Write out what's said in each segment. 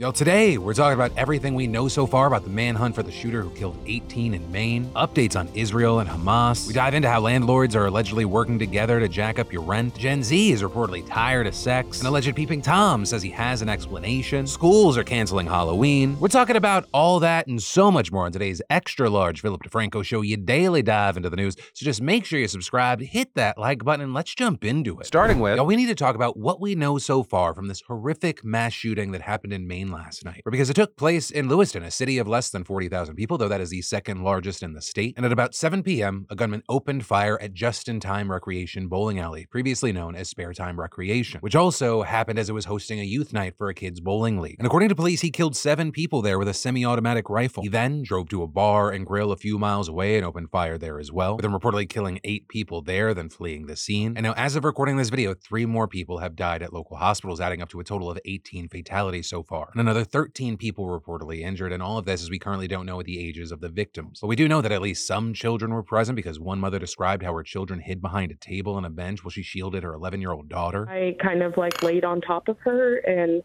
Yo, today we're talking about everything we know so far about the manhunt for the shooter who killed 18 in Maine, updates on Israel and Hamas. We dive into how landlords are allegedly working together to jack up your rent. Gen Z is reportedly tired of sex. An alleged peeping Tom says he has an explanation. Schools are canceling Halloween. We're talking about all that and so much more on today's extra large Philip DeFranco show. You daily dive into the news, so just make sure you subscribe, hit that like button, and let's jump into it. Starting with, yo, we need to talk about what we know so far from this horrific mass shooting that happened in Maine last night. Because it took place in Lewiston, a city of less than 40,000 people, though that is the second largest in the state. And at about 7 p.m., a gunman opened fire at Just in Time Recreation Bowling Alley, previously known as Spare Time Recreation, which also happened as it was hosting a youth night for a kids' bowling league. And according to police, he killed seven people there with a semi automatic rifle. He then drove to a bar and grill a few miles away and opened fire there as well, with him reportedly killing eight people there, then fleeing the scene. And now, as of recording this video, three more people have died at local hospitals, adding up to a total of 18 fatalities so far. And another 13 people reportedly injured, and all of this is we currently don't know the ages of the victims. But we do know that at least some children were present because one mother described how her children hid behind a table and a bench while she shielded her 11 year old daughter. I kind of like laid on top of her and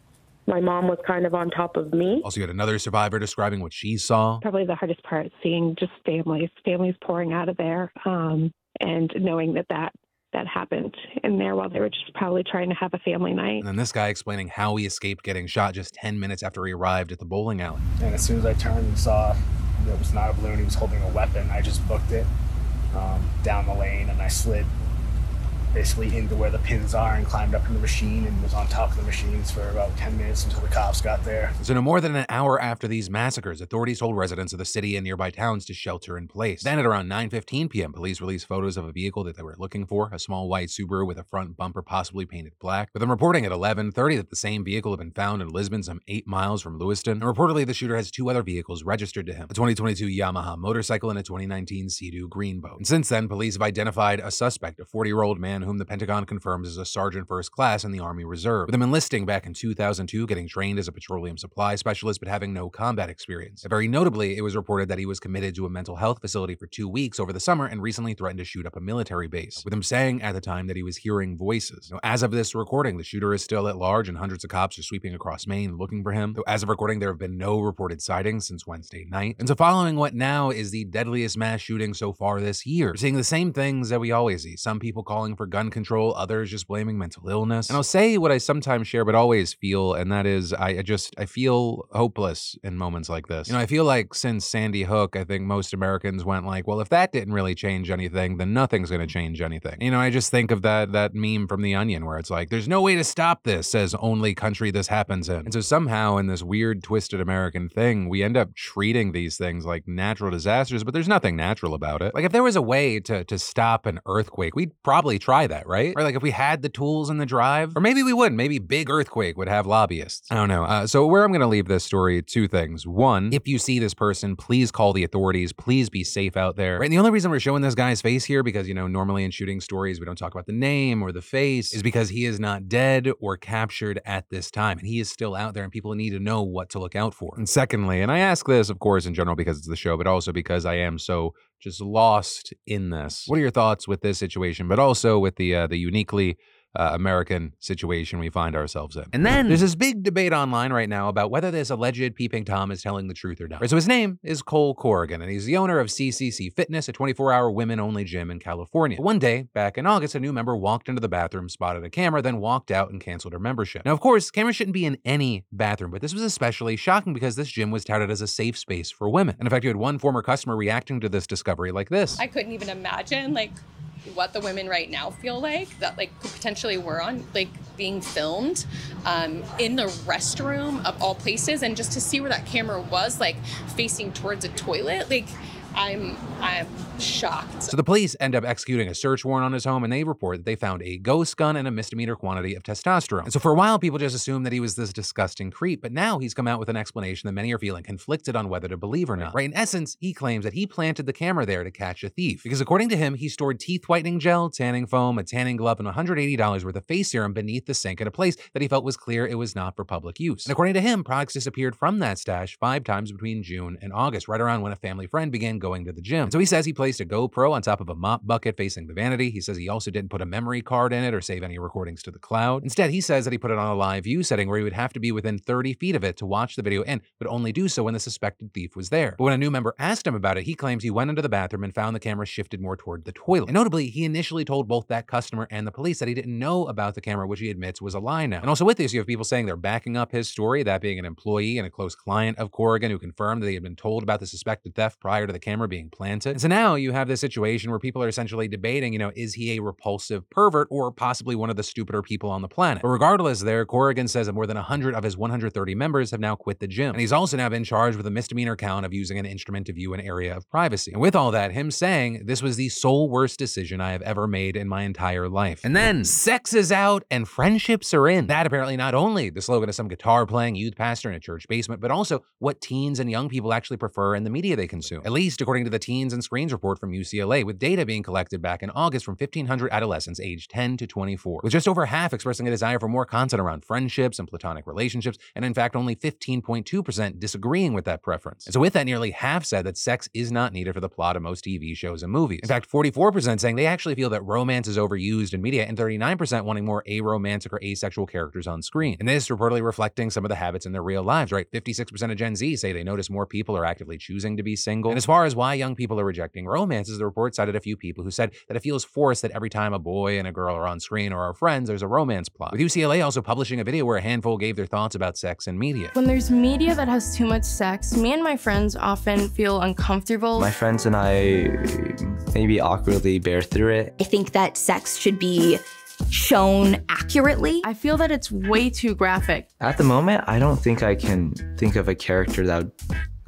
my mom was kind of on top of me. Also, you had another survivor describing what she saw. Probably the hardest part, seeing just families, families pouring out of there, um, and knowing that that that happened in there while they were just probably trying to have a family night. And then this guy explaining how he escaped getting shot just 10 minutes after he arrived at the bowling alley. And as soon as I turned and saw it was not a balloon, he was holding a weapon, I just booked it um, down the lane and I slid basically into where the pins are and climbed up in the machine and was on top of the machines for about 10 minutes until the cops got there. So, no more than an hour after these massacres, authorities told residents of the city and nearby towns to shelter in place. Then, at around 9:15 p.m., police released photos of a vehicle that they were looking for, a small white Subaru with a front bumper possibly painted black. With them reporting at 11:30 that the same vehicle had been found in Lisbon, some eight miles from Lewiston. And reportedly, the shooter has two other vehicles registered to him: a 2022 Yamaha motorcycle and a 2019 Sea-Doo Greenbow. And since then, police have identified a suspect, a 40-year-old man whom the Pentagon confirms is a sergeant first class in the Army Reserve, with him enlisting back in 2002, getting trained as a petroleum supply specialist, but having no combat experience. And very notably, it was reported that he was committed to a mental health facility for two weeks over the summer and recently threatened to shoot up a military base, with him saying at the time that he was hearing voices. Now, as of this recording, the shooter is still at large and hundreds of cops are sweeping across Maine looking for him. Though as of recording, there have been no reported sightings since Wednesday night. And so following what now is the deadliest mass shooting so far this year, we're seeing the same things that we always see. Some people calling for gun control, others just blaming mental illness. And I'll say what I sometimes share, but always feel, and that is I just I feel hopeless in moments like this. You know, I feel like since Sandy Hook, I think most Americans went like, well, if that didn't really change anything, then nothing's gonna change anything. You know, I just think of that that meme from The Onion where it's like, there's no way to stop this, says only country this happens in. And so somehow in this weird twisted American thing, we end up treating these things like natural disasters, but there's nothing natural about it. Like if there was a way to to stop an earthquake, we'd probably try that, right? Or like if we had the tools in the drive. Or maybe we wouldn't. Maybe Big Earthquake would have lobbyists. I don't know. Uh, so, where I'm going to leave this story, two things. One, if you see this person, please call the authorities. Please be safe out there. Right? And the only reason we're showing this guy's face here, because, you know, normally in shooting stories, we don't talk about the name or the face, is because he is not dead or captured at this time. And he is still out there, and people need to know what to look out for. And secondly, and I ask this, of course, in general because it's the show, but also because I am so just lost in this. What are your thoughts with this situation, but also with the uh, the uniquely uh, American situation we find ourselves in. And then there's this big debate online right now about whether this alleged peeping Tom is telling the truth or not. Right, so his name is Cole Corrigan, and he's the owner of CCC Fitness, a 24-hour women-only gym in California. One day, back in August, a new member walked into the bathroom, spotted a camera, then walked out and canceled her membership. Now, of course, cameras shouldn't be in any bathroom, but this was especially shocking because this gym was touted as a safe space for women. And in fact, you had one former customer reacting to this discovery like this. I couldn't even imagine, like, what the women right now feel like that like potentially were on like being filmed um, in the restroom of all places. And just to see where that camera was like facing towards a toilet like I'm I'm shocked. So the police end up executing a search warrant on his home and they report that they found a ghost gun and a misdemeanor quantity of testosterone. And so for a while people just assumed that he was this disgusting creep, but now he's come out with an explanation that many are feeling conflicted on whether to believe or not. Right? In essence, he claims that he planted the camera there to catch a thief because according to him, he stored teeth whitening gel, tanning foam, a tanning glove, and $180 worth of face serum beneath the sink at a place that he felt was clear it was not for public use. And according to him, products disappeared from that stash five times between June and August, right around when a family friend began going to the gym. So he says he placed a GoPro on top of a mop bucket facing the vanity. He says he also didn't put a memory card in it or save any recordings to the cloud. Instead, he says that he put it on a live view setting where he would have to be within 30 feet of it to watch the video and would only do so when the suspected thief was there. But when a new member asked him about it, he claims he went into the bathroom and found the camera shifted more toward the toilet. And notably, he initially told both that customer and the police that he didn't know about the camera, which he admits was a lie now. And also with this, you have people saying they're backing up his story, that being an employee and a close client of Corrigan who confirmed that he had been told about the suspected theft prior to the camera being planted. And so now you have this situation where people are essentially debating, you know, is he a repulsive pervert or possibly one of the stupider people on the planet? But regardless, there, Corrigan says that more than 100 of his 130 members have now quit the gym. And he's also now been charged with a misdemeanor count of using an instrument to view an area of privacy. And with all that, him saying this was the sole worst decision I have ever made in my entire life. And then sex is out and friendships are in. That apparently not only the slogan of some guitar playing youth pastor in a church basement, but also what teens and young people actually prefer in the media they consume. At least according to the Teens and Screens report from UCLA, with data being collected back in August from 1,500 adolescents aged 10 to 24, with just over half expressing a desire for more content around friendships and platonic relationships, and in fact only 15.2% disagreeing with that preference. And so with that, nearly half said that sex is not needed for the plot of most TV shows and movies. In fact, 44% saying they actually feel that romance is overused in media, and 39% wanting more aromantic or asexual characters on screen. And this reportedly reflecting some of the habits in their real lives, right? 56% of Gen Z say they notice more people are actively choosing to be single. And as far as why young people are rejecting romances, the report cited a few people who said that it feels forced that every time a boy and a girl are on screen or are friends, there's a romance plot. With UCLA also publishing a video where a handful gave their thoughts about sex and media. When there's media that has too much sex, me and my friends often feel uncomfortable. My friends and I maybe awkwardly bear through it. I think that sex should be shown accurately. I feel that it's way too graphic. At the moment, I don't think I can think of a character that would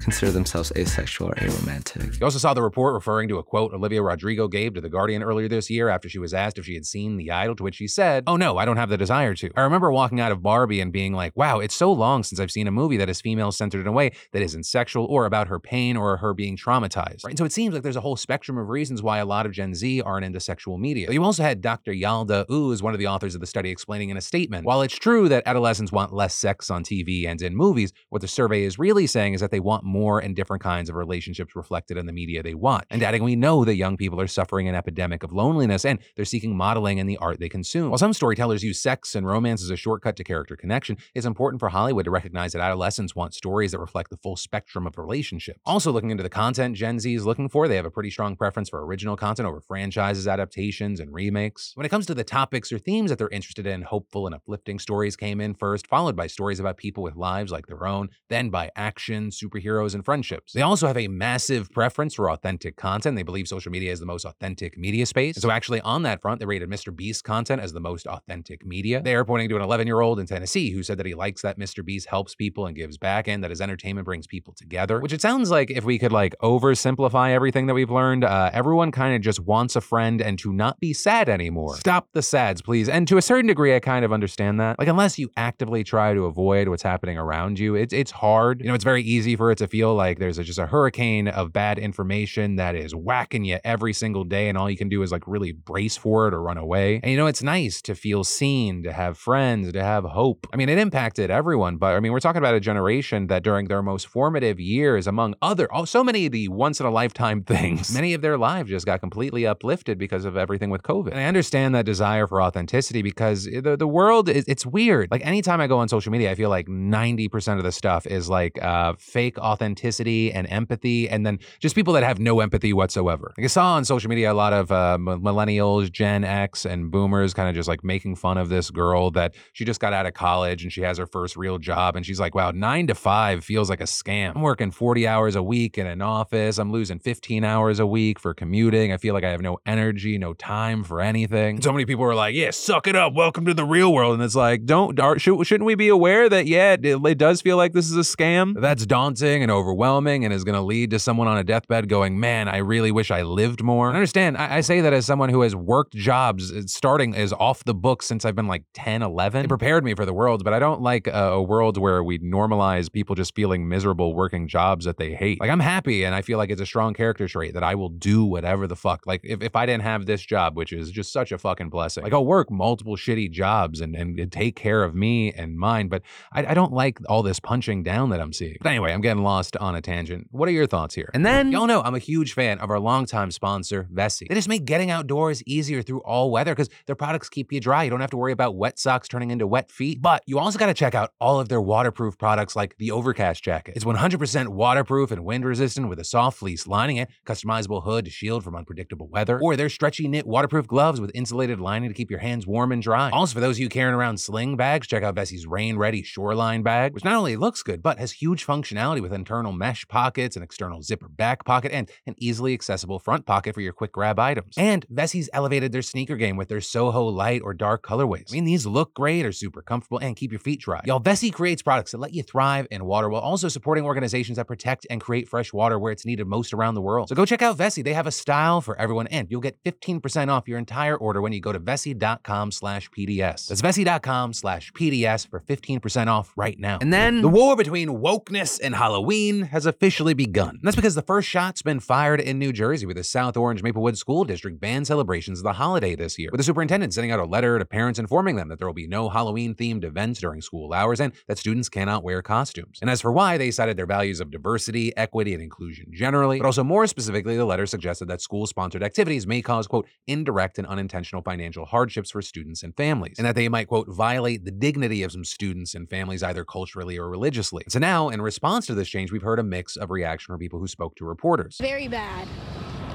consider themselves asexual or aromantic. You also saw the report referring to a quote Olivia Rodrigo gave to The Guardian earlier this year after she was asked if she had seen The Idol, to which she said, Oh no, I don't have the desire to. I remember walking out of Barbie and being like, wow, it's so long since I've seen a movie that is female centered in a way that isn't sexual or about her pain or her being traumatized. Right? And so it seems like there's a whole spectrum of reasons why a lot of Gen Z aren't into sexual media. You also had Dr. Yalda Uhls, one of the authors of the study, explaining in a statement while it's true that adolescents want less sex on TV and in movies, what the survey is really saying is that they want more and different kinds of relationships reflected in the media they watch. And adding, we know that young people are suffering an epidemic of loneliness and they're seeking modeling in the art they consume. While some storytellers use sex and romance as a shortcut to character connection, it's important for Hollywood to recognize that adolescents want stories that reflect the full spectrum of relationships. Also, looking into the content Gen Z is looking for, they have a pretty strong preference for original content over franchises, adaptations, and remakes. When it comes to the topics or themes that they're interested in, hopeful and uplifting stories came in first, followed by stories about people with lives like their own, then by action, superheroes, and friendships. They also have a massive preference for authentic content. They believe social media is the most authentic media space. And so, actually, on that front, they rated Mr. Beast content as the most authentic media. They are pointing to an 11 year old in Tennessee who said that he likes that Mr. Beast helps people and gives back and that his entertainment brings people together. Which it sounds like if we could like oversimplify everything that we've learned, uh, everyone kind of just wants a friend and to not be sad anymore. Stop the sads, please. And to a certain degree, I kind of understand that. Like, unless you actively try to avoid what's happening around you, it's it's hard. You know, it's very easy for it to feel like there's a, just a hurricane of bad information that is whacking you every single day, and all you can do is like really brace for it or run away. And you know, it's nice to feel seen, to have friends, to have hope. I mean, it impacted everyone, but I mean, we're talking about a generation that during their most formative years, among other, oh, so many of the once in a lifetime things, many of their lives just got completely uplifted because of everything with COVID. And I understand that desire for authenticity because the, the world is, it's weird. Like anytime I go on social media, I feel like 90% of the stuff is like uh, fake authenticity and empathy, and then just people that have no empathy whatsoever. Like I saw on social media a lot of uh, millennials, Gen X, and boomers kind of just like making fun of this girl that she just got out of college and she has her first real job. And she's like, wow, nine to five feels like a scam. I'm working 40 hours a week in an office. I'm losing 15 hours a week for commuting. I feel like I have no energy, no time for anything. So many people were like, yeah, suck it up. Welcome to the real world. And it's like, don't, shouldn't we be aware that, yeah, it, it does feel like this is a scam? That's daunting and overwhelming and is going to lead to someone on a deathbed going, man, I really wish I lived more. I understand. I, I say that as someone who has worked jobs uh, starting as off the books since I've been like 10, 11. It prepared me for the world, but I don't like a, a world where we normalize people just feeling miserable working jobs that they hate. Like I'm happy and I feel like it's a strong character trait that I will do whatever the fuck. Like if, if I didn't have this job, which is just such a fucking blessing, like I'll work multiple shitty jobs and, and take care of me and mine, but I, I don't like all this punching down that I'm seeing. But anyway, I'm getting lost lost on a tangent. What are your thoughts here? And then, y'all know I'm a huge fan of our longtime sponsor, Vessi. They just make getting outdoors easier through all weather because their products keep you dry. You don't have to worry about wet socks turning into wet feet. But you also got to check out all of their waterproof products like the Overcast jacket. It's 100% waterproof and wind resistant with a soft fleece lining it, customizable hood to shield from unpredictable weather, or their stretchy knit waterproof gloves with insulated lining to keep your hands warm and dry. Also, for those of you carrying around sling bags, check out Vessi's Rain Ready Shoreline bag, which not only looks good, but has huge functionality with internal mesh pockets, an external zipper back pocket, and an easily accessible front pocket for your quick grab items. And Vessi's elevated their sneaker game with their Soho light or dark colorways. I mean, these look great, are super comfortable, and keep your feet dry. Y'all, Vessi creates products that let you thrive in water while also supporting organizations that protect and create fresh water where it's needed most around the world. So go check out Vessi. They have a style for everyone, and you'll get 15% off your entire order when you go to vessi.com slash PDS. That's vessi.com slash PDS for 15% off right now. And then the war between wokeness and Halloween has officially begun. That's because the first shot's been fired in New Jersey with the South Orange Maplewood School District banned celebrations of the holiday this year, with the superintendent sending out a letter to parents informing them that there will be no Halloween themed events during school hours and that students cannot wear costumes. And as for why, they cited their values of diversity, equity, and inclusion generally, but also more specifically, the letter suggested that school sponsored activities may cause, quote, indirect and unintentional financial hardships for students and families, and that they might, quote, violate the dignity of some students and families either culturally or religiously. So now, in response to this change, we've heard a mix of reaction from people who spoke to reporters. Very bad.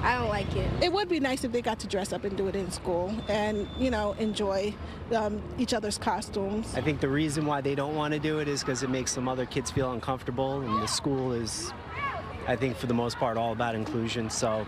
I don't like it. It would be nice if they got to dress up and do it in school and, you know, enjoy um, each other's costumes. I think the reason why they don't want to do it is because it makes some other kids feel uncomfortable, and the school is, I think, for the most part, all about inclusion. So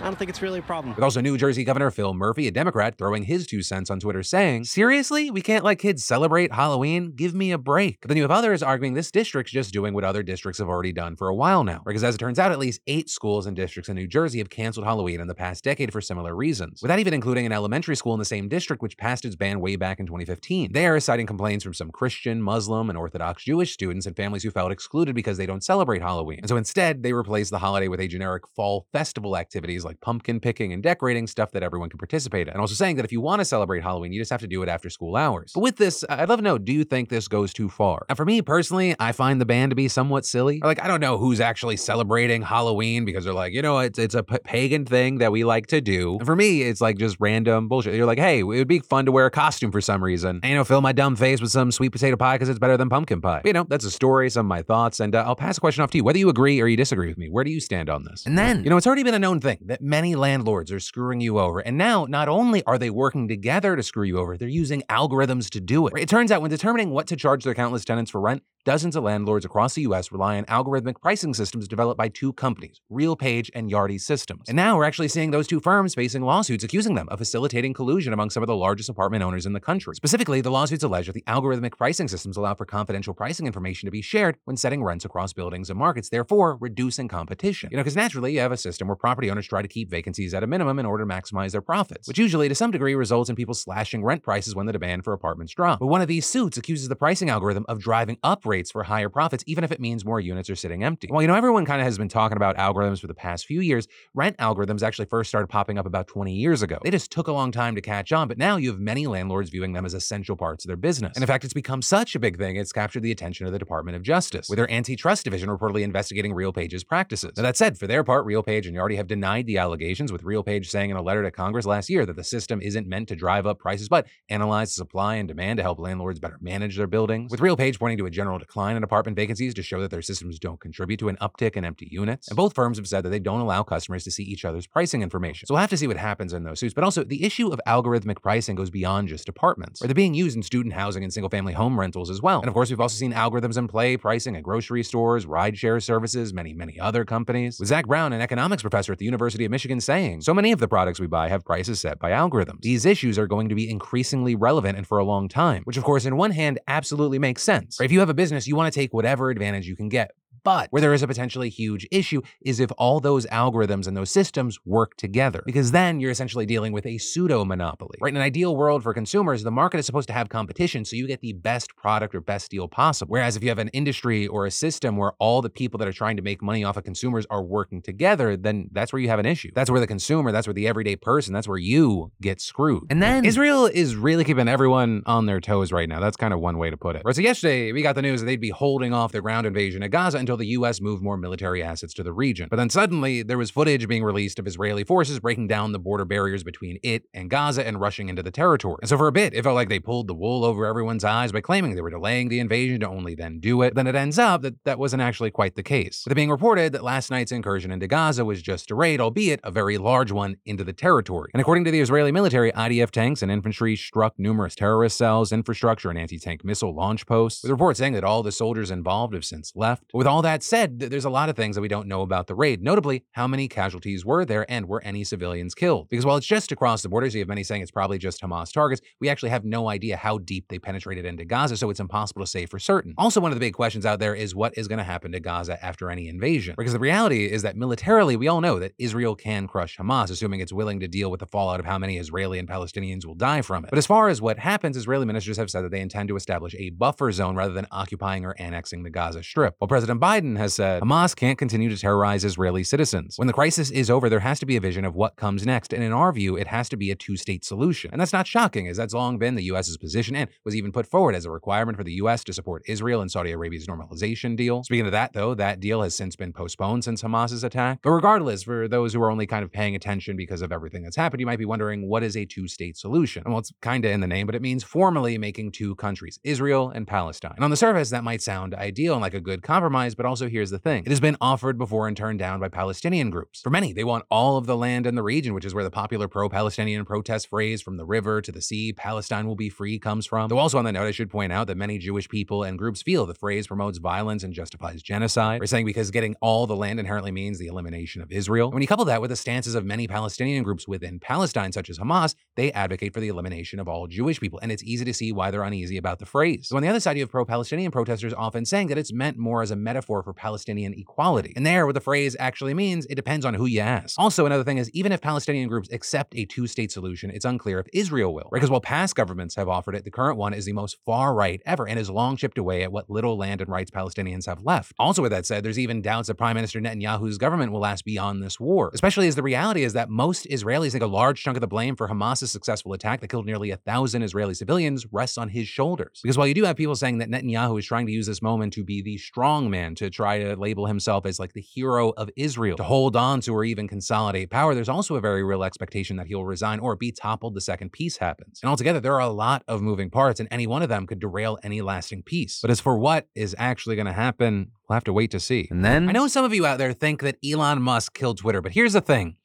I don't think it's really a problem. With also New Jersey Governor Phil Murphy, a Democrat, throwing his two cents on Twitter saying, Seriously? We can't let kids celebrate Halloween? Give me a break. But then you have others arguing this district's just doing what other districts have already done for a while now. Because as it turns out, at least eight schools and districts in New Jersey have canceled Halloween in the past decade for similar reasons, without even including an elementary school in the same district which passed its ban way back in 2015. They are citing complaints from some Christian, Muslim, and Orthodox Jewish students and families who felt excluded because they don't celebrate Halloween. And so instead, they replaced the holiday with a generic fall festival activities like pumpkin picking and decorating, stuff that everyone can participate in. And also saying that if you want to celebrate Halloween, you just have to do it after school hours. But with this, I'd love to know, do you think this goes too far? And for me personally, I find the ban to be somewhat silly. Like, I don't know who's actually celebrating Halloween because they're like, you know, it's, it's a p- pagan thing that we like to do. And for me, it's like just random bullshit. You're like, hey, it would be fun to wear a costume for some reason. And, you know, fill my dumb face with some sweet potato pie because it's better than pumpkin pie. But, you know, that's a story, some of my thoughts, and uh, I'll pass the question off to you. Whether you agree or you disagree with me, where do you stand on this? And then, you know, it's already been a known thing that many landlords are screwing you over. And now, not only are they working together to screw you over, they're using algorithms to do it. It turns out when determining what to charge their countless tenants for rent, dozens of landlords across the US rely on algorithmic pricing systems developed by two companies, RealPage and Yardi Systems. And now we're actually seeing those two firms facing lawsuits accusing them of facilitating collusion among some of the largest apartment owners in the country. Specifically, the lawsuits allege that the algorithmic pricing systems allow for confidential pricing information to be shared when setting rents across buildings and markets, therefore reducing competition. You know, because naturally you have a system where property owners try to keep vacancies at a minimum in order to maximize their profits, which hmm. usually to some degree results in people slashing rent prices when the demand for apartments drop. But one of these suits accuses the pricing algorithm of driving up rates for higher profits, even if it means more units are sitting empty. Well, you know, everyone kind of has been talking about algorithms for the past few years. Rent algorithms actually first started popping up about 20 years ago. They just took a long time to catch on, but now you have many landlords viewing them as essential parts of their business. And in fact, it's become such a big thing, it's captured the attention of the Department of Justice, with their antitrust division reportedly investigating RealPage's practices. Now, that said, for their part, RealPage and Yardi have denied the allegations, with RealPage saying in a letter to Congress last year that the system isn't meant to drive up prices, but analyze supply and demand to help landlords better manage their buildings. With RealPage pointing to a general decline in apartment vacancies to show that their systems don't contribute to an uptick in empty units. And both firms have said that they don't allow customers to see each other's pricing information. So we'll have to see what happens in those suits. But also, the issue of algorithmic pricing goes beyond just apartments, they're being used in student housing and single family home rentals as well. And of course, we've also seen algorithms in play pricing at grocery stores, rideshare services, many, many other companies. With Zach Brown, an economics professor at the University of Michigan, saying, so many of the products we buy have prices set by algorithms. These issues are going to be increasingly relevant and for a long time, which of course, in one hand, absolutely makes sense. If you have a business, you want to take whatever advantage you can get. But where there is a potentially huge issue is if all those algorithms and those systems work together, because then you're essentially dealing with a pseudo monopoly. Right? In an ideal world for consumers, the market is supposed to have competition so you get the best product or best deal possible. Whereas if you have an industry or a system where all the people that are trying to make money off of consumers are working together, then that's where you have an issue. That's where the consumer, that's where the everyday person, that's where you get screwed. And then Israel is really keeping everyone on their toes right now. That's kind of one way to put it. Right, so yesterday we got the news that they'd be holding off the ground invasion at Gaza until until the US moved more military assets to the region. But then suddenly, there was footage being released of Israeli forces breaking down the border barriers between it and Gaza and rushing into the territory. And so for a bit, it felt like they pulled the wool over everyone's eyes by claiming they were delaying the invasion to only then do it. Then it ends up that that wasn't actually quite the case. With it being reported that last night's incursion into Gaza was just a raid, albeit a very large one, into the territory. And according to the Israeli military, IDF tanks and infantry struck numerous terrorist cells, infrastructure, and anti-tank missile launch posts, with reports saying that all the soldiers involved have since left. But with all that said, there's a lot of things that we don't know about the raid, notably how many casualties were there and were any civilians killed. Because while it's just across the border, so you have many saying it's probably just Hamas targets, we actually have no idea how deep they penetrated into Gaza, so it's impossible to say for certain. Also, one of the big questions out there is what is going to happen to Gaza after any invasion? Because the reality is that militarily, we all know that Israel can crush Hamas, assuming it's willing to deal with the fallout of how many Israeli and Palestinians will die from it. But as far as what happens, Israeli ministers have said that they intend to establish a buffer zone rather than occupying or annexing the Gaza Strip. While President Biden has said Hamas can't continue to terrorize Israeli citizens. When the crisis is over, there has to be a vision of what comes next, and in our view, it has to be a two-state solution. And that's not shocking, as that's long been the U.S.'s position and was even put forward as a requirement for the U.S. to support Israel and Saudi Arabia's normalization deal. Speaking of that, though, that deal has since been postponed since Hamas's attack. But regardless, for those who are only kind of paying attention because of everything that's happened, you might be wondering what is a two-state solution? And well, it's kind of in the name, but it means formally making two countries, Israel and Palestine. And on the surface, that might sound ideal and like a good compromise, but also here's the thing. It has been offered before and turned down by Palestinian groups. For many, they want all of the land in the region, which is where the popular pro-Palestinian protest phrase from the river to the sea, Palestine will be free comes from. Though also on that note, I should point out that many Jewish people and groups feel the phrase promotes violence and justifies genocide. We're saying because getting all the land inherently means the elimination of Israel. When you couple that with the stances of many Palestinian groups within Palestine, such as Hamas, they advocate for the elimination of all Jewish people, and it's easy to see why they're uneasy about the phrase. So on the other side, you have pro-Palestinian protesters often saying that it's meant more as a metaphor for Palestinian equality. And there, what the phrase actually means, it depends on who you ask. Also, another thing is, even if Palestinian groups accept a two-state solution, it's unclear if Israel will. Because while past governments have offered it, the current one is the most far-right ever and has long chipped away at what little land and rights Palestinians have left. Also, with that said, there's even doubts that Prime Minister Netanyahu's government will last beyond this war, especially as the reality is that most Israelis think a large chunk of the blame for Hamas's successful attack that killed nearly a thousand Israeli civilians rests on his shoulders. Because while you do have people saying that Netanyahu is trying to use this moment to be the strong man, to try to label himself as like the hero of Israel, to hold on to or even consolidate power, there's also a very real expectation that he'll resign or be toppled the second peace happens. And altogether, there are a lot of moving parts, and any one of them could derail any lasting peace. But as for what is actually going to happen, we'll have to wait to see. And then I know some of you out there think that Elon Musk killed Twitter, but here's the thing.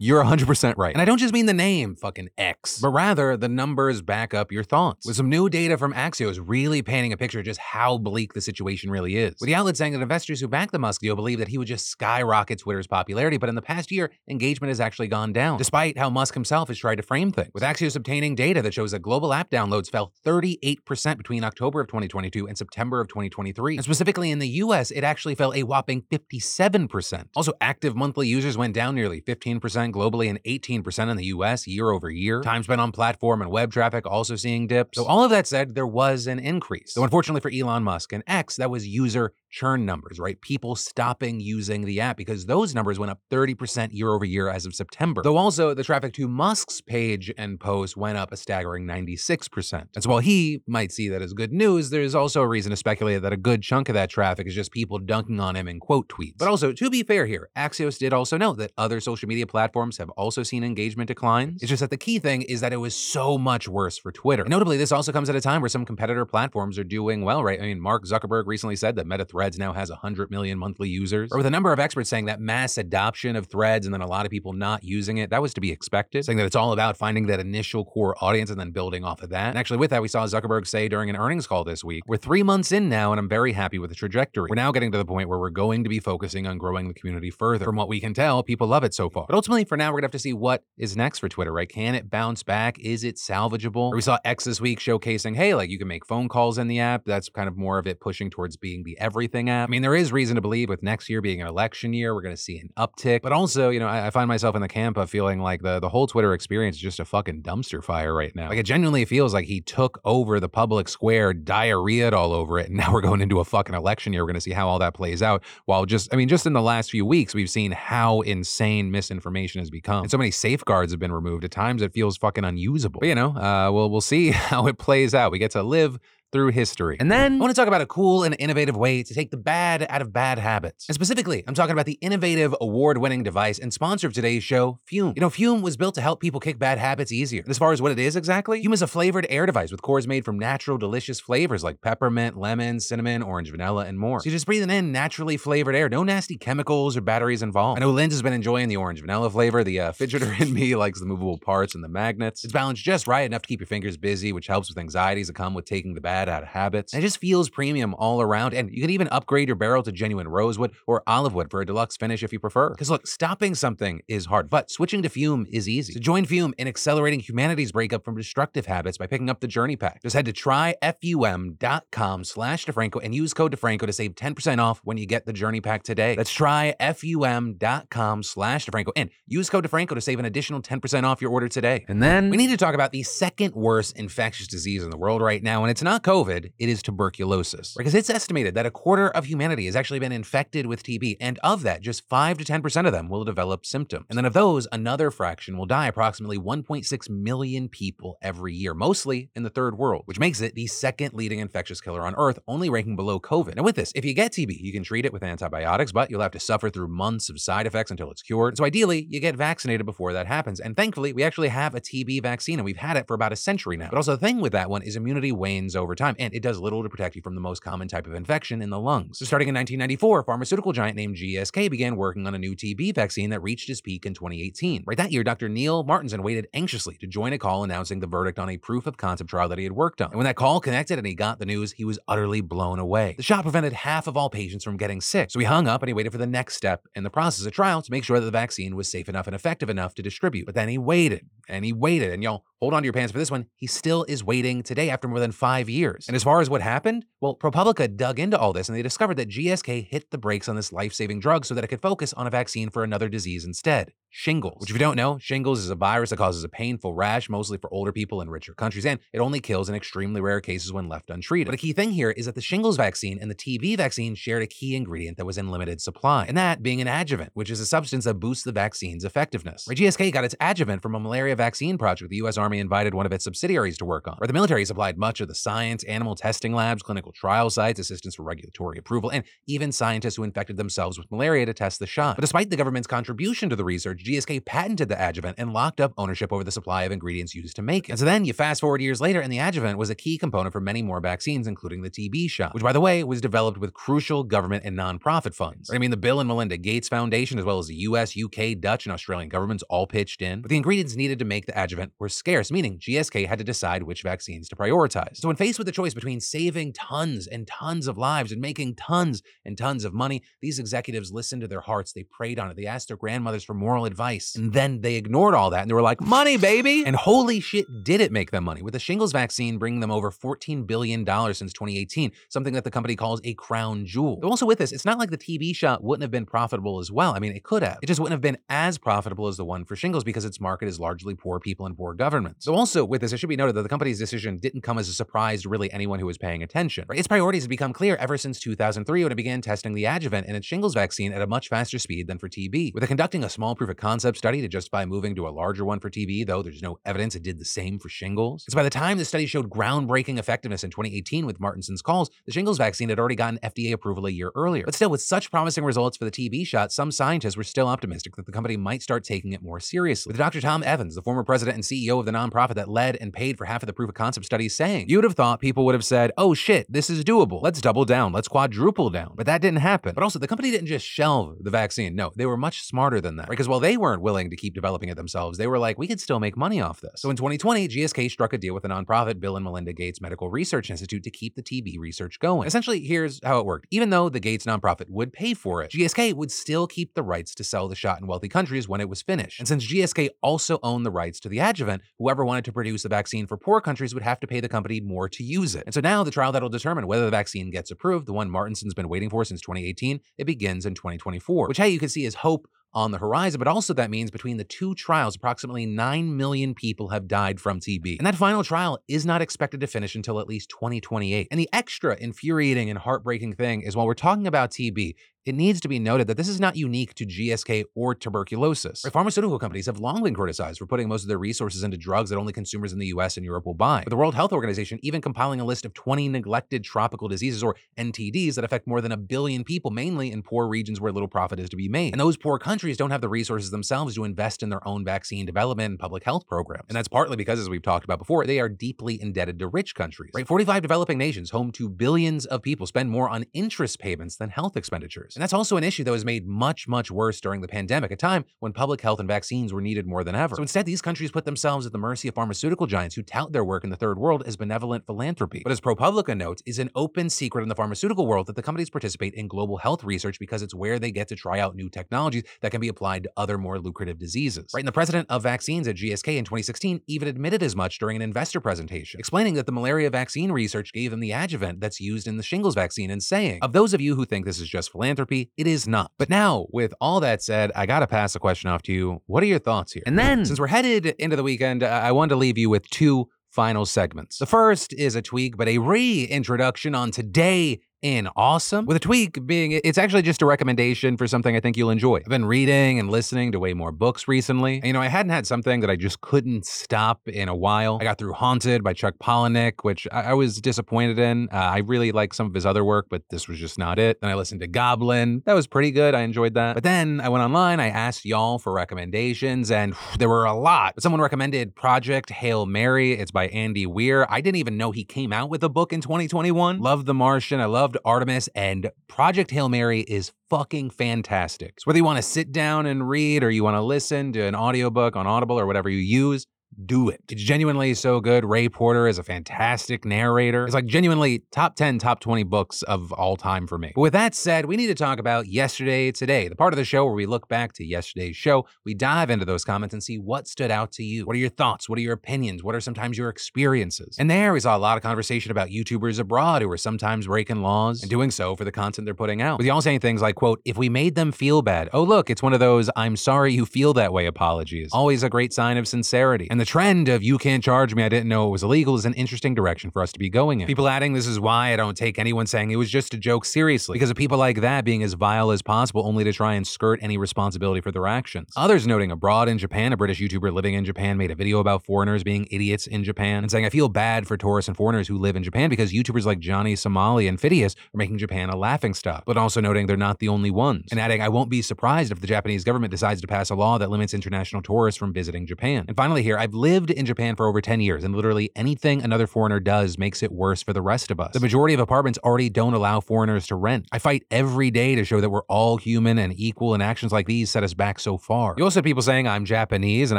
You're 100% right. And I don't just mean the name, fucking X, but rather the numbers back up your thoughts. With some new data from Axios really painting a picture of just how bleak the situation really is. With the outlet saying that investors who back the Musk deal believe that he would just skyrocket Twitter's popularity, but in the past year, engagement has actually gone down, despite how Musk himself has tried to frame things. With Axios obtaining data that shows that global app downloads fell 38% between October of 2022 and September of 2023. And specifically in the US, it actually fell a whopping 57%. Also, active monthly users went down nearly 15% globally and 18% in the US year over year. Time spent on platform and web traffic also seeing dips. So all of that said, there was an increase. Though unfortunately for Elon Musk and X, that was user churn numbers, right? People stopping using the app because those numbers went up 30% year over year as of September. Though also the traffic to Musk's page and post went up a staggering 96%. And so while he might see that as good news, there's also a reason to speculate that a good chunk of that traffic is just people dunking on him in quote tweets. But also, to be fair here, Axios did also note that other social media platforms have also seen engagement declines. It's just that the key thing is that it was so much worse for Twitter. And notably, this also comes at a time where some competitor platforms are doing well, right? I mean, Mark Zuckerberg recently said that Meta Threads now has 100 million monthly users, or with a number of experts saying that mass adoption of Threads and then a lot of people not using it, that was to be expected, saying that it's all about finding that initial core audience and then building off of that. And actually, with that, we saw Zuckerberg say during an earnings call this week, we're three months in now, and I'm very happy with the trajectory. We're now getting to the point where we're going to be focusing on growing the community further. From what we can tell, people love it so far. But ultimately, for now, we're gonna have to see what is next for Twitter, right? Can it bounce back? Is it salvageable? Or we saw X this week showcasing, hey, like you can make phone calls in the app. That's kind of more of it pushing towards being the everything app. I mean, there is reason to believe with next year being an election year, we're going to see an uptick. But also, you know, I, I, find myself in the camp of feeling like the, the whole Twitter experience is just a fucking dumpster fire right now. Like it genuinely feels like he took over the public square, diarrheaed all over it, and now we're going into a fucking election year. We're going to see how all that plays out. While just, I mean, just in the last few weeks, we've seen how insane misinformation has become. And so many safeguards have been removed. At times, it feels fucking unusable. But, you know, uh, we'll, we'll see how it plays out. We get to live through history. And then I want to talk about a cool and innovative way to take the bad out of bad habits. And specifically, I'm talking about the innovative award winning device and sponsor of today's show, FUM. You know, FUM was built to help people kick bad habits easier. And as far as what it is exactly, FUM is a flavored air device with cores made from natural, delicious flavors like peppermint, lemon, cinnamon, orange, vanilla, and more. So you're just breathing in naturally flavored air, no nasty chemicals or batteries involved. I know Linz has been enjoying the orange vanilla flavor. The uh, fidgeter in me likes the movable parts and the magnets. It's balanced just right, enough to keep your fingers busy, which helps with anxieties that come with taking the bad out of habits. It just feels premium all around. And you can even upgrade your barrel to genuine rosewood or olive wood for a deluxe finish if you prefer. Because look, stopping something is hard, but switching to FUM is easy. So join FUM in accelerating humanity's breakup from destructive habits by picking up the Journey Pack. Just head to tryfum.com slash DeFranco and use code DeFranco to save 10% off when you get the Journey Pack today. That's tryfum.com slash DeFranco and use code DeFranco to save an additional 10% off your order today. And then we need to talk about the second worst infectious disease in the world right now, and it's not COVID, it is tuberculosis. Because it's estimated that a quarter of humanity has actually been infected with TB, and of that, just 5 to 10% of them will develop symptoms. And then of those, another fraction will die, approximately 1.6 million people every year, mostly in the third world, which makes it the second leading infectious killer on Earth, only ranking below COVID. And with this, if you get TB, you can treat it with antibiotics, but you'll have to suffer through months of side effects until it's cured. So ideally, you get vaccinated before that happens. And thankfully, we actually have a TB vaccine, and we've had it for about a century now. But also the thing with that one is immunity wanes over time, and it does little to protect you from the most common type of infection in the lungs. So starting in 1994, a pharmaceutical giant named GSK began working on a new TB vaccine that reached its peak in 2018. Right that year, Dr. Neil Martinson waited anxiously to join a call announcing the verdict on a proof of concept trial that he had worked on. And when that call connected and he got the news, he was utterly blown away. The shot prevented half of all patients from getting sick. So he hung up and he waited for the next step in the process of trial to make sure that the vaccine was safe enough and effective enough to distribute. But then he waited and he waited. And y'all, hold on to your pants for this one. He still is waiting today after more than five years. And as far as what happened, well, ProPublica dug into all this and they discovered that GSK hit the brakes on this life saving drug so that it could focus on a vaccine for another disease instead shingles. Which, if you don't know, shingles is a virus that causes a painful rash, mostly for older people in richer countries, and it only kills in extremely rare cases when left untreated. But a key thing here is that the shingles vaccine and the TB vaccine shared a key ingredient that was in limited supply, and that being an adjuvant, which is a substance that boosts the vaccine's effectiveness. Right, GSK got its adjuvant from a malaria vaccine project the U.S. Army invited one of its subsidiaries to work on, where the military supplied much of the science, animal testing labs, clinical trial sites, assistance for regulatory approval, and even scientists who infected themselves with malaria to test the shot. But despite the government's contribution to the research, GSK patented the adjuvant and locked up ownership over the supply of ingredients used to make it. And so then you fast forward years later, and the adjuvant was a key component for many more vaccines, including the TB shot, which, by the way, was developed with crucial government and nonprofit funds. I mean, the Bill and Melinda Gates Foundation, as well as the US, UK, Dutch, and Australian governments all pitched in. But the ingredients needed to make the adjuvant were scarce, meaning GSK had to decide which vaccines to prioritize. So when faced with the choice between saving tons and tons of lives and making tons and tons of money, these executives listened to their hearts. They prayed on it. They asked their grandmothers for moral advice. And then they ignored all that and they were like, money, baby. And holy shit, did it make them money, with the shingles vaccine bringing them over $14 billion since 2018, something that the company calls a crown jewel. But also with this, it's not like the TB shot wouldn't have been profitable as well. I mean, it could have. It just wouldn't have been as profitable as the one for shingles because its market is largely poor people and poor governments. So also with this, it should be noted that the company's decision didn't come as a surprise to really anyone who was paying attention. Right? Its priorities have become clear ever since 2003 when it began testing the adjuvant in its shingles vaccine at a much faster speed than for TB. With it conducting a small proof of concept study to justify moving to a larger one for TB, though there's no evidence it did the same for shingles. So by the time the study showed groundbreaking effectiveness in 2018 with Martinson's calls, the shingles vaccine had already gotten FDA approval a year earlier. But still, with such promising results for the TB shot, some scientists were still optimistic that the company might start taking it more seriously. With Dr. Tom Evans, the former president and CEO of the nonprofit that led and paid for half of the proof of concept studies, saying, You would have thought people would have said, Oh shit, this is doable. Let's double down. Let's quadruple down. But that didn't happen. But also, the company didn't just shelve the vaccine. No, they were much smarter than that. Because while they weren't willing to keep developing it themselves, they were like, We could still make money off this. So in 2020, GSK struck a deal with the nonprofit Bill and Melinda Gates Medical Research Institute to keep the TB research going. Essentially, here's how it worked. Even though the Gates nonprofit would pay for it, GSK would still keep the rights to sell the shot in wealthy countries when it was finished. And since GSK also owned the rights to the adjuvant, whoever wanted to produce the vaccine for poor countries would have to pay the company more to use it. And so now the trial that'll determine whether the vaccine gets approved, the one Martinson's been waiting for since 2018, it begins in 2024, which hey, you can see is hope on the horizon, but also that means between the two trials, approximately 9 million people have died from TB. And that final trial is not expected to finish until at least 2028. And the extra infuriating and heartbreaking thing is while we're talking about TB, it needs to be noted that this is not unique to GSK or tuberculosis. Pharmaceutical companies have long been criticized for putting most of their resources into drugs that only consumers in the US and Europe will buy. The World Health Organization even compiling a list of 20 neglected tropical diseases or NTDs that affect more than a billion people, mainly in poor regions where little profit is to be made. And those poor countries don't have the resources themselves to invest in their own vaccine development and public health programs. And that's partly because, as we've talked about before, they are deeply indebted to rich countries. Right? 45 developing nations, home to billions of people, spend more on interest payments than health expenditures. And that's also an issue that was made much, much worse during the pandemic, a time when public health and vaccines were needed more than ever. So instead, these countries put themselves at the mercy of pharmaceutical giants who tout their work in the third world as benevolent philanthropy. But as ProPublica notes, is an open secret in the pharmaceutical world that the companies participate in global health research because it's where they get to try out new technologies that can be applied to other more lucrative diseases. Right? And the president of vaccines at GSK in 2016 even admitted as much during an investor presentation, explaining that the malaria vaccine research gave them the adjuvant that's used in the shingles vaccine and saying, of those of you who think this is just philanthropy, it is not. But now, with all that said, I gotta pass the question off to you. What are your thoughts here? And then, since we're headed into the weekend, I wanted to leave you with two final segments. The first is a tweak, but a reintroduction on today in awesome, with a tweak being it's actually just a recommendation for something I think you'll enjoy. I've been reading and listening to way more books recently. And, you know, I hadn't had something that I just couldn't stop in a while. I got through Haunted by Chuck Palahniuk, which I, I was disappointed in. Uh, I really like some of his other work, but this was just not it. Then I listened to Goblin. That was pretty good. I enjoyed that. But then I went online, I asked y'all for recommendations, and whew, there were a lot. Someone recommended Project Hail Mary. It's by Andy Weir. I didn't even know he came out with a book in 2021. Love The Martian. I love loved Artemis, and Project Hail Mary is fucking fantastic. So whether you want to sit down and read or you want to listen to an audiobook on Audible or whatever you use, do it. It's genuinely so good. Ray Porter is a fantastic narrator. It's like genuinely top 10, top 20 books of all time for me. But with that said, we need to talk about yesterday today, the part of the show where we look back to yesterday's show. We dive into those comments and see what stood out to you. What are your thoughts? What are your opinions? What are sometimes your experiences? And there we saw a lot of conversation about YouTubers abroad who are sometimes breaking laws and doing so for the content they're putting out. With y'all saying things like, quote, if we made them feel bad, oh look, it's one of those I'm sorry you feel that way apologies. Always a great sign of sincerity. And the trend of you can't charge me, I didn't know it was illegal is an interesting direction for us to be going in. People adding this is why I don't take anyone saying it was just a joke seriously, because of people like that being as vile as possible only to try and skirt any responsibility for their actions. Others noting abroad in Japan, a British YouTuber living in Japan made a video about foreigners being idiots in Japan and saying, I feel bad for tourists and foreigners who live in Japan because YouTubers like Johnny Somali and Fidias are making Japan a laughing stock, but also noting they're not the only ones. And adding, I won't be surprised if the Japanese government decides to pass a law that limits international tourists from visiting Japan. And finally, here, I've lived in Japan for over 10 years, and literally anything another foreigner does makes it worse for the rest of us. The majority of apartments already don't allow foreigners to rent. I fight every day to show that we're all human and equal, and actions like these set us back so far. You also have people saying I'm Japanese, and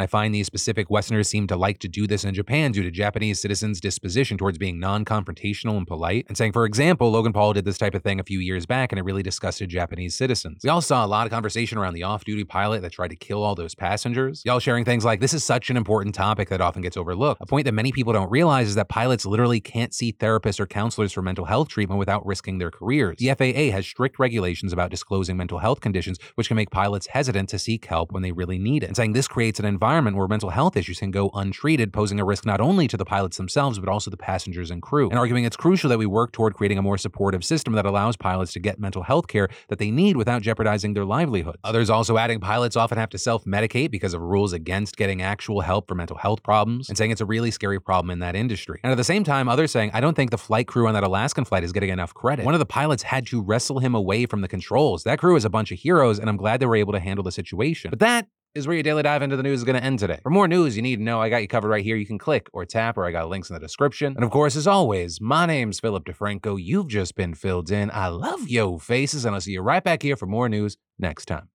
I find these specific Westerners seem to like to do this in Japan due to Japanese citizens' disposition towards being non confrontational and polite, and saying, for example, Logan Paul did this type of thing a few years back, and it really disgusted Japanese citizens. We all saw a lot of conversation around the off duty pilot that tried to kill all those passengers. Y'all sharing things like, this is such an important topic that often gets overlooked. A point that many people don't realize is that pilots literally can't see therapists or counselors for mental health treatment without risking their careers. The FAA has strict regulations about disclosing mental health conditions, which can make pilots hesitant to seek help when they really need it. And saying this creates an environment where mental health issues can go untreated, posing a risk not only to the pilots themselves, but also the passengers and crew. And arguing it's crucial that we work toward creating a more supportive system that allows pilots to get mental health care that they need without jeopardizing their livelihood. Others also adding pilots often have to self medicate because of rules against getting actual help for mental health problems, and saying it's a really scary problem in that industry. And at the same time, others saying, I don't think the flight crew on that Alaskan flight is getting enough credit. One of the pilots had to wrestle him away from the controls. That crew is a bunch of heroes, and I'm glad they were able to handle the situation. But that is where your daily dive into the news is going to end today. For more news you need to know, I got you covered right here. You can click or tap, or I got links in the description. And of course, as always, my name's Philip DeFranco. You've just been filled in. I love yo faces, and I'll see you right back here for more news next time.